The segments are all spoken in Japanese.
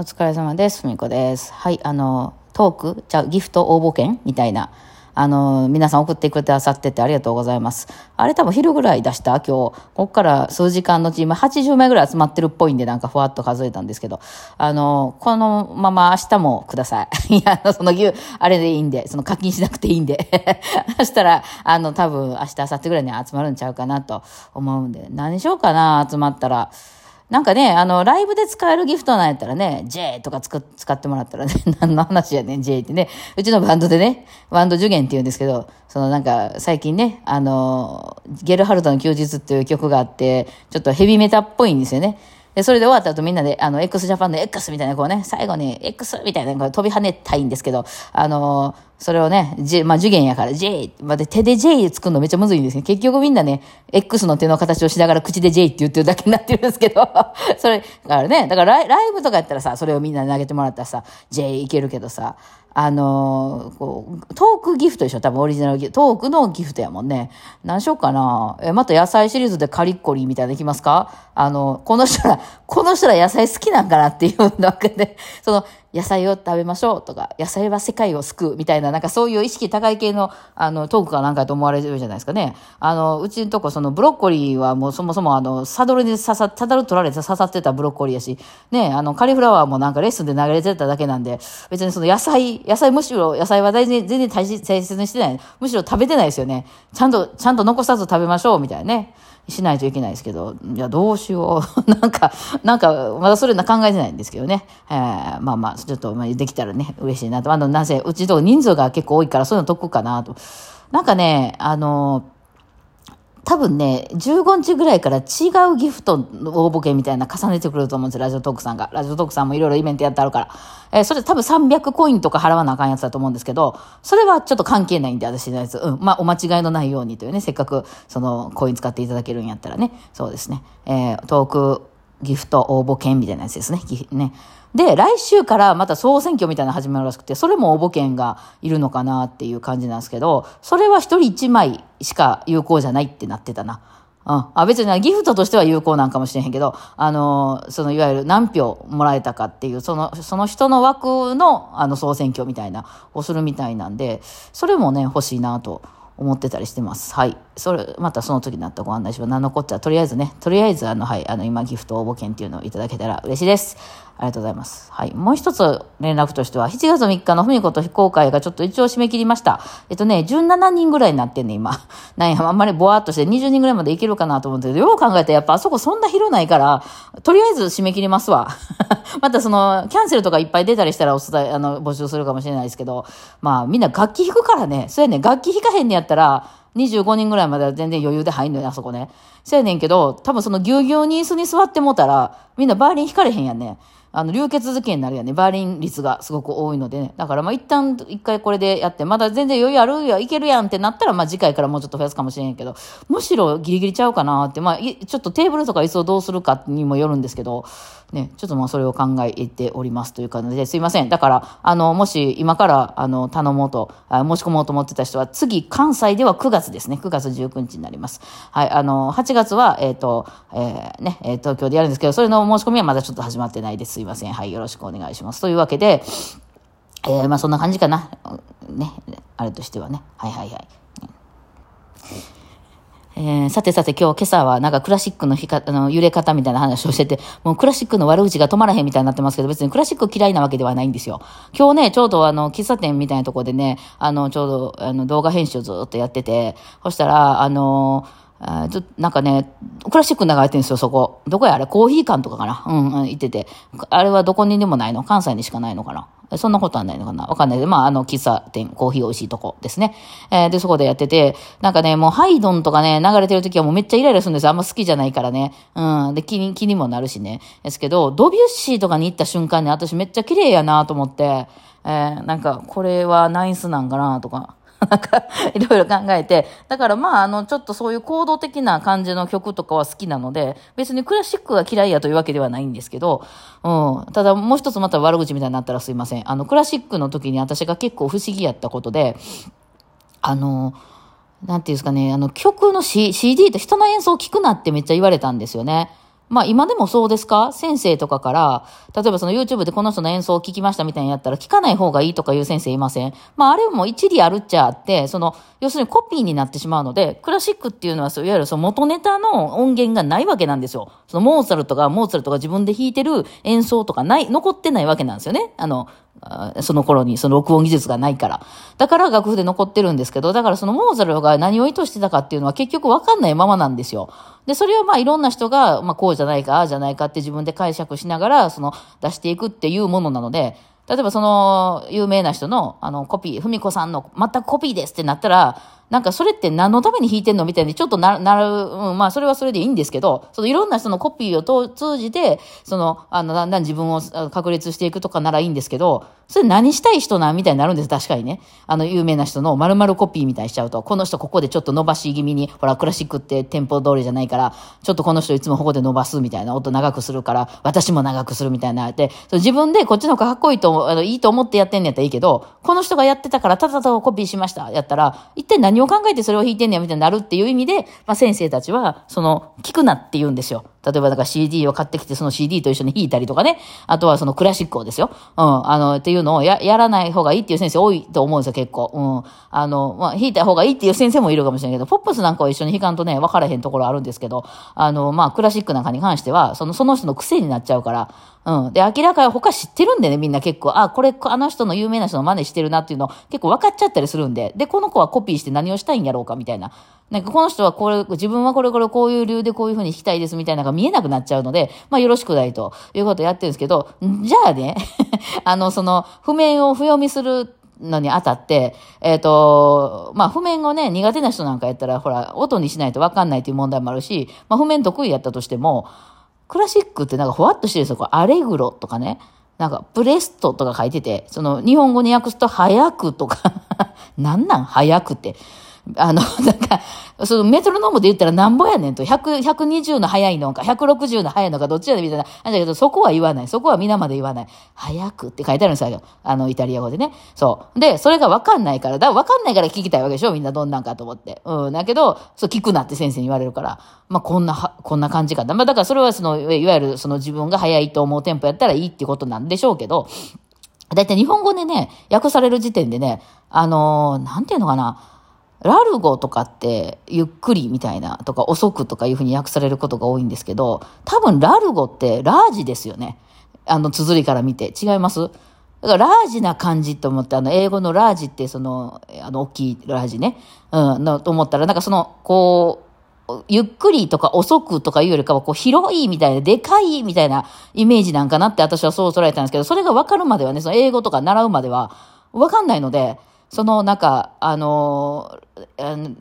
お疲れ様です。ふみこです。はい、あの、トーク、じゃギフト応募券みたいな、あの、皆さん送ってくださっててありがとうございます。あれ多分昼ぐらい出した今日、こっから数時間のうち、今80枚ぐらい集まってるっぽいんで、なんかふわっと数えたんですけど、あの、このまま明日もください。いや、あのその牛、あれでいいんで、その課金しなくていいんで。そしたら、あの、多分明日、明後日ぐらいに集まるんちゃうかなと思うんで、何しようかな、集まったら。なんかね、あの、ライブで使えるギフトなんやったらね、J とかつく使ってもらったらね、何の話やねん、J ってね。うちのバンドでね、バンド受験って言うんですけど、そのなんか、最近ね、あの、ゲルハルトの休日っていう曲があって、ちょっとヘビメタっぽいんですよね。で、それで終わった後みんなで、あの、x ジャパンの X みたいな、こうね、最後に X みたいな、こう飛び跳ねたいんですけど、あのそれをね、J、まあ、受験やから J、ま、で手で J 作るのめっちゃむずいんですね。結局みんなね、X の手の形をしながら口で J って言ってるだけになってるんですけど、それ、だからね、だからライライブとかやったらさ、それをみんなに投げてもらったらさ、J いけるけどさ、あのーこう、トークギフトでしょ？多分オリジナルギフト。トークのギフトやもんね。何しようかな。え、また野菜シリーズでカリッコリーみたいなのいきますか？あの、この人ら、この人ら野菜好きなんかなっていうわけで、その、野菜を食べましょうとか、野菜は世界を救うみたいな、なんかそういう意識高い系の、あの、トークかなんかと思われるじゃないですかね。あの、うちのとこ、そのブロッコリーはもうそもそもあの、サドルに刺さ、サドル取られて刺さってたブロッコリーやし、ね、あの、カリフラワーもなんかレッスンで投げれてただけなんで、別にその野菜、野菜むしろ、野菜は全然、全然大切にしてない。むしろ食べてないですよね。ちゃんと、ちゃんと残さず食べましょうみたいなね。しないといけないですけど、いや、どうしよう。なんか、なんか、まだそれな考えてないんですけどね。えー、まあまあ、ちょっと、まあ、できたらね、嬉しいなと。あの、なぜ、うちと人数が結構多いから、そういうの得かなと。なんかね、あの、多分ね、15日ぐらいから違うギフトの応募券みたいな重ねてくると思うんですよ、ラジオトークさんが。ラジオトークさんもいろいろイベントやってあるから。えーそれ多分300コインとか払わなあかんやつだと思うんですけど、それはちょっと関係ないんで、私のやつ。うん。まあ、お間違いのないようにというね、せっかく、その、コイン使っていただけるんやったらね。そうですね。えートークギフト応募券みたいなやつですね。ね。で、来週からまた総選挙みたいなの始まるらしくて、それも応募券がいるのかなっていう感じなんですけど、それは一人一枚しか有効じゃないってなってたな。うん。あ、別にギフトとしては有効なんかもしれへんけど、あのそのいわゆる何票もらえたかっていう、その、その人の枠の、あの、総選挙みたいな、をするみたいなんで、それもね、欲しいなと思ってたりしてます。はい。それ、またその時になったご案内します。何のこっちゃ、とりあえずね、とりあえず、あの、はい、あの、今、ギフト応募券っていうのをいただけたら嬉しいです。ありがとうございます。はい。もう一つ連絡としては、7月3日のふみこと非公開がちょっと一応締め切りました。えっとね、17人ぐらいになってんね、今。なんや、あんまりぼわっとして20人ぐらいまでいけるかなと思って、よう考えたらやっぱあそこそんな広ないから、とりあえず締め切りますわ。またその、キャンセルとかいっぱい出たりしたらお伝え、あの、募集するかもしれないですけど、まあみんな楽器弾くからね、そうやね、楽器弾かへんねやったら、25人ぐらいまでは全然余裕で入んのよ、あそこね。そうやねんけど、多分そのぎゅうぎゅうに椅子に座ってもうたら、みんなバーリン弾かれへんやんね。あの、流血漬けになるやね。バーリン率がすごく多いのでね。だからまあ一旦、一回これでやって、まだ全然余裕あるや、いけるやんってなったら、まあ次回からもうちょっと増やすかもしれんけど、むしろギリギリちゃうかなって、まあ、ちょっとテーブルとか椅子をどうするかにもよるんですけど、ね、ちょっとまあそれを考えておりますという感じで、すいません。だから、あの、もし今から、あの、頼もうと、あ申し込もうと思ってた人は、次、関西では9月ですね。9月19日になります。はい、あの、8月は、えっ、と、えーね、東京でやるんですけど、それの申し込みはまだちょっと始まってないです。すいません。はい、よろしくお願いします。というわけで、えーまあそんな感じかな。ね、あれとしてはね。はいはいはい。えーさてさて今日今朝はなんかクラシックの弾かあの揺れ方みたいな話をしてて、もうクラシックの悪口が止まらへんみたいになってますけど、別にクラシック嫌いなわけではないんですよ。今日ね、ちょうどあの、喫茶店みたいなとこでね、あの、ちょうどあの動画編集をずっとやってて、そしたら、あの、あちょなんかね、クラシック流れてるんですよ、そこ。どこや？あれコーヒー館とかかな？うん、うん、行ってて。あれはどこにでもないの？関西にしかないのかな？そんなことはないのかな？わかんないけど、まあ、あの、喫茶店、コーヒー美味しいとこですね。えーで、そこでやってて、なんかね、もうハイドンとかね、流れてる時はもうめっちゃイライラするんですよ。あんま好きじゃないからね。うん。で、気に、気にもなるしね。ですけど、ドビュッシーとかに行った瞬間に私めっちゃ綺麗やなと思って、えーなんか、これはナイスなんかなとか。なんか、いろいろ考えて。だからまあ、あの、ちょっとそういう行動的な感じの曲とかは好きなので、別にクラシックが嫌いやというわけではないんですけど、うん。ただ、もう一つまた悪口みたいになったらすいません。あの、クラシックの時に私が結構不思議やったことで、あの、なんていうんですかね、あの、曲の、C、CD と人の演奏を聞くなってめっちゃ言われたんですよね。まあ今でもそうですか？先生とかから、例えばその YouTube でこの人の演奏を聞きましたみたいにやったら聞かない方がいいとかいう先生いません？まああれも一理あるっちゃあって、その、要するにコピーになってしまうので、クラシックっていうのはそういわゆるその元ネタの音源がないわけなんですよ。そのモーツァルトが、モーツァルトが自分で弾いてる演奏とかない、残ってないわけなんですよね。あの、その頃にその録音技術がないから。だから楽譜で残ってるんですけど、だからそのモーツァルが何を意図してたかっていうのは結局わかんないままなんですよ。で、それをまあいろんな人が、まあこうじゃないか、ああじゃないかって自分で解釈しながら、その出していくっていうものなので、例えばその有名な人のあのコピー、ふみこさんの全くコピーですってなったら、なんかそれって何のために弾いてんのみたいにちょっとななる、うん、まあそれはそれでいいんですけど、そのいろんな人のコピーを通じて、その、あの、だんだん自分をあ確立していくとかならいいんですけど、それ何したい人なんみたいになるんです、確かにね。あの、有名な人の丸々コピーみたいにしちゃうと、この人ここでちょっと伸ばし気味に、ほら、クラシックってテンポ通りじゃないから、ちょっとこの人いつもここで伸ばすみたいな、音長くするから、私も長くするみたいな。で、そう自分でこっちの方がかっこいいと、あの、いいと思ってやってんのやったらいいけど、この人がやってたからただただコピーしました、やったら、一体何を考えてそれを弾いてんねやみたいになるっていう意味で、まあ先生たちは、その、聞くなって言うんですよ。例えば、なんか CD を買ってきて、その CD と一緒に弾いたりとかね。あとはそのクラシックをですよ。うん。あの、っていうのをや、やらない方がいいっていう先生多いと思うんですよ、結構。うん。あの、まあ、弾いた方がいいっていう先生もいるかもしれないけど、ポップスなんかを一緒に弾かんとね、分からへんところあるんですけど、あの、まあ、クラシックなんかに関しては、その、その人の癖になっちゃうから、うん。で、明らかに他知ってるんでね、みんな結構、あ、これ、あの人の有名な人の真似してるなっていうの結構分かっちゃったりするんで、で、この子はコピーして何をしたいんやろうかみたいな。なんかこの人はこれ、自分はこれこれこういう理由でこういうふうに弾きたいですみたいなのが見えなくなっちゃうので、まあよろしくないということをやってるんですけど、じゃあね、あの、その、譜面を譜読みするのにあたって、えっ、と、まあ譜面をね、苦手な人なんかやったら、ほら、音にしないと分かんないっていう問題もあるし、まあ譜面得意やったとしても、クラシックってなんかふわっとしてるんですよ。これアレグロとかね。なんか、プレストとか書いてて、その、日本語に訳すと、早くとか、なんなん早くって。あの、なんか、そのメトロノームで言ったらなんぼやねんと、100、120の早いのか、160の早いのか、どっちやねんみたいな。なんだけど、そこは言わない。そこは皆まで言わない。早くって書いてあるんですよ。あの、イタリア語でね。そう。で、それがわかんないから、だわかんないから聞きたいわけでしょ？みんなどんなんかと思って。うん。だけど、そう、聞くなって先生に言われるから、まあ、こんな、こんな感じかな。まあ、だからそれはその、いわゆるその自分が早いと思うテンポやったらいいってことなんでしょうけど、だいたい日本語でね、訳される時点でね、あのーなんていうのかな、ラルゴとかって、ゆっくりみたいな、とか遅くとかいうふうに訳されることが多いんですけど、多分ラルゴってラージですよね。あの、綴りから見て。違います？だから、ラージな感じと思って、あの、英語のラージって、その、あの、大きいラージね。うん、のと思ったら、なんかその、こう、ゆっくりとか遅くとかいうよりかは、こう、広いみたいな、でかいみたいなイメージなんかなって私はそう捉えたんですけど、それが分かるまではね、その英語とか習うまでは分かんないので、その、なんか、あのーあの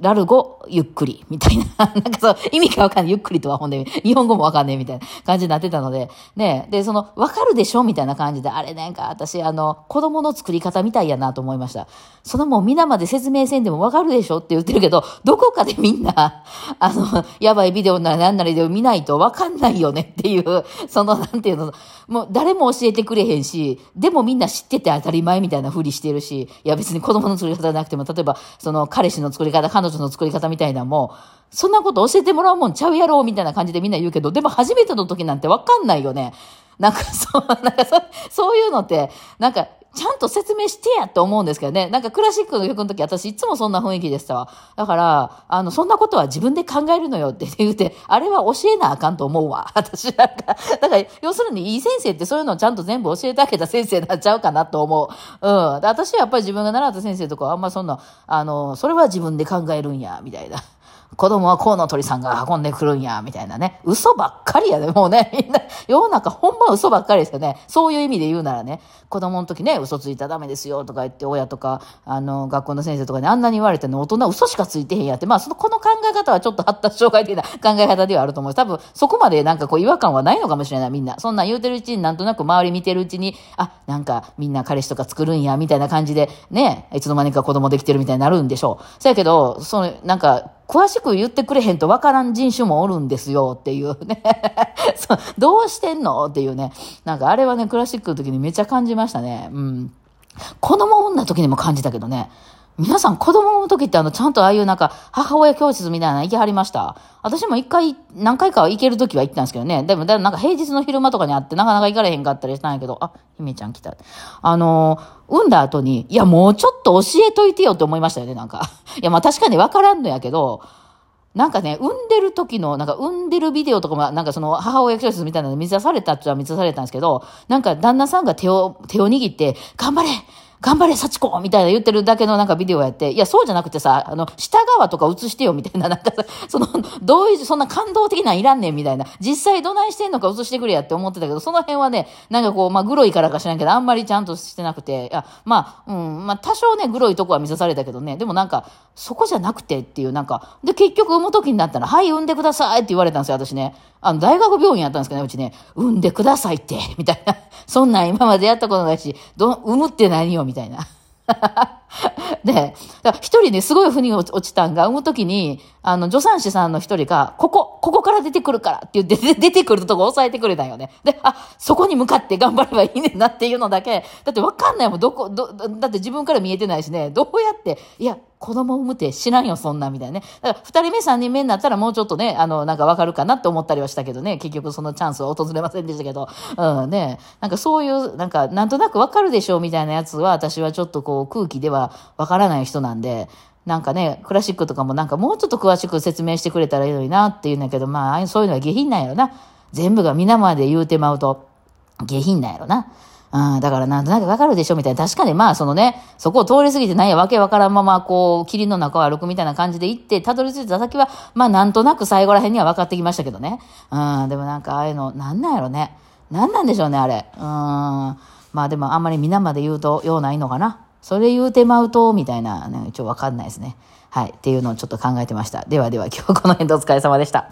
ラルゴ、ゆっくり、みたいな。なんかそう、意味がわかんない。ゆっくりとはほんで、日本語もわかんないみたいな感じになってたので、ね。で、その、わかるでしょ？みたいな感じで、あれなんか、私、あの、子供の作り方みたいやなと思いました。そのもう皆まで説明せんでもわかるでしょ？って言ってるけど、どこかでみんな、あの、やばいビデオなら何なりで見ないとわかんないよね？っていう、その、なんていうの、もう誰も教えてくれへんし、でもみんな知ってて当たり前みたいなふりしてるし、いや別に子供の作り方じゃなくても、例えば、その彼氏のの作り方、彼女の作り方みたいなもん、そんなこと教えてもらうもんちゃうやろみたいな感じでみんな言うけど、でも初めての時なんてわかんないよね。なんかそう、なんかそそういうのって、なんか、ちゃんと説明してやって思うんですけどね。なんかクラシックの曲の時私いつもそんな雰囲気でしたわ。だから、あの、そんなことは自分で考えるのよって言って、あれは教えなあかんと思うわ。私なんか、だから、要するにいい先生ってそういうのをちゃんと全部教えてあげた先生になっちゃうかなと思う。うん。で私はやっぱり自分が習った先生とかあんまそんな、あの、それは自分で考えるんや、みたいな。子供は河野鳥さんが運んでくるんや、みたいなね。嘘ばっかりやで、もうね。みんな、世の中ほんま嘘ばっかりですよね。そういう意味で言うならね。子供の時ね、嘘ついたらダメですよ、とか言って、親とか、あの、学校の先生とかにあんなに言われてね、大人嘘しかついてへんやって。まあ、その、この考え方はちょっと発達障害的な 考え方ではあると思う。多分、そこまでなんかこう違和感はないのかもしれない、みんな。そんなん言うてるうちになんとなく周り見てるうちに、あ、なんかみんな彼氏とか作るんや、みたいな感じで、ね、いつの間にか子供できてるみたいになるんでしょう。そやけど、その、なんか、詳しく言ってくれへんとわからん人種もおるんですよっていうね。そうどうしてんのっていうね。なんかあれはね、クラシックの時にめっちゃ感じましたね。うん。子供産んだ時にも感じたけどね。皆さん子供の時ってあの、ちゃんとああいうなんか、母親教室みたいなの行きはりました？私も一回、何回か行ける時は行ったんですけどね。でも、なんか平日の昼間とかにあってなかなか行かれへんかったりしたんやけど、あ、姫ちゃん来た。あのー、産んだ後に、いやもうちょっと教えといてよって思いましたよね、なんか。いやまあ確かにわからんのやけど、なんかね、産んでる時の、なんか産んでるビデオとかも、なんかその母親教室みたいなの見さされたっちゃ見さされたんですけど、なんか旦那さんが手を、手を握って、頑張れ頑張れ、幸子みたいな言ってるだけのなんかビデオやって、いや、そうじゃなくてさ、あの、下側とか映してよみたいな、なんかさ、その、どういう、そんな感動的なんいらんねんみたいな、実際どないしてんのか映してくれやって思ってたけど、その辺はね、なんかこう、まあ、グロいからか知らんけど、あんまりちゃんとしてなくて、いや、まあ、うん、まあ、多少ね、グロいとこは見さされたけどね、でもなんか、そこじゃなくてっていう、なんか、で、結局産む時になったら、はい、産んでくださいって言われたんですよ、私ね。あの、大学病院やったんですけどね、うちね、産んでくださいって、みたいな。そんなん今までやったことないし、ど、産むって何よ、みたいな。みたいな。で、一人ね、すごい腑に落ちたんが、産むときに、あの、助産師さんの一人が、ここ、ここから出てくるからって言って、出てくるとこ押さえてくれたんよね。で、あ、そこに向かって頑張ればいいねんなっていうのだけ、だってわかんないもん、どこ、ど、だって自分から見えてないしね、どうやって、いや、子供産むって知らんよ、そんな、みたいなね。だから、二人目、三人目になったらもうちょっとね、あの、なんかわかるかなって思ったりはしたけどね、結局そのチャンスは訪れませんでしたけど、うんね、なんかそういう、なんか、なんとなくわかるでしょうみたいなやつは、私はちょっとこう、空気ではわからない人なんで、なんかね、クラシックとかもなんかもうちょっと詳しく説明してくれたらいいのになっていうんだけど、まあ、そういうのは下品なんやろな。全部が皆まで言うてまうと、下品なんやろな。うん、だからなんとなくわかるでしょみたいな。確かにまあそのね、そこを通り過ぎてないやわけわからんままこう、霧の中を歩くみたいな感じで行って、たどり着いた先は、まあなんとなく最後ら辺には分かってきましたけどね。うん、でもなんかああいうの、なんなんやろね。なんなんでしょうね、あれ。うん。まあでもあんまり皆まで言うとようないのかな。それ言うてまうと、みたいな、ね、ちょっとわかんないですね。はい。っていうのをちょっと考えてました。ではでは今日この辺でお疲れ様でした。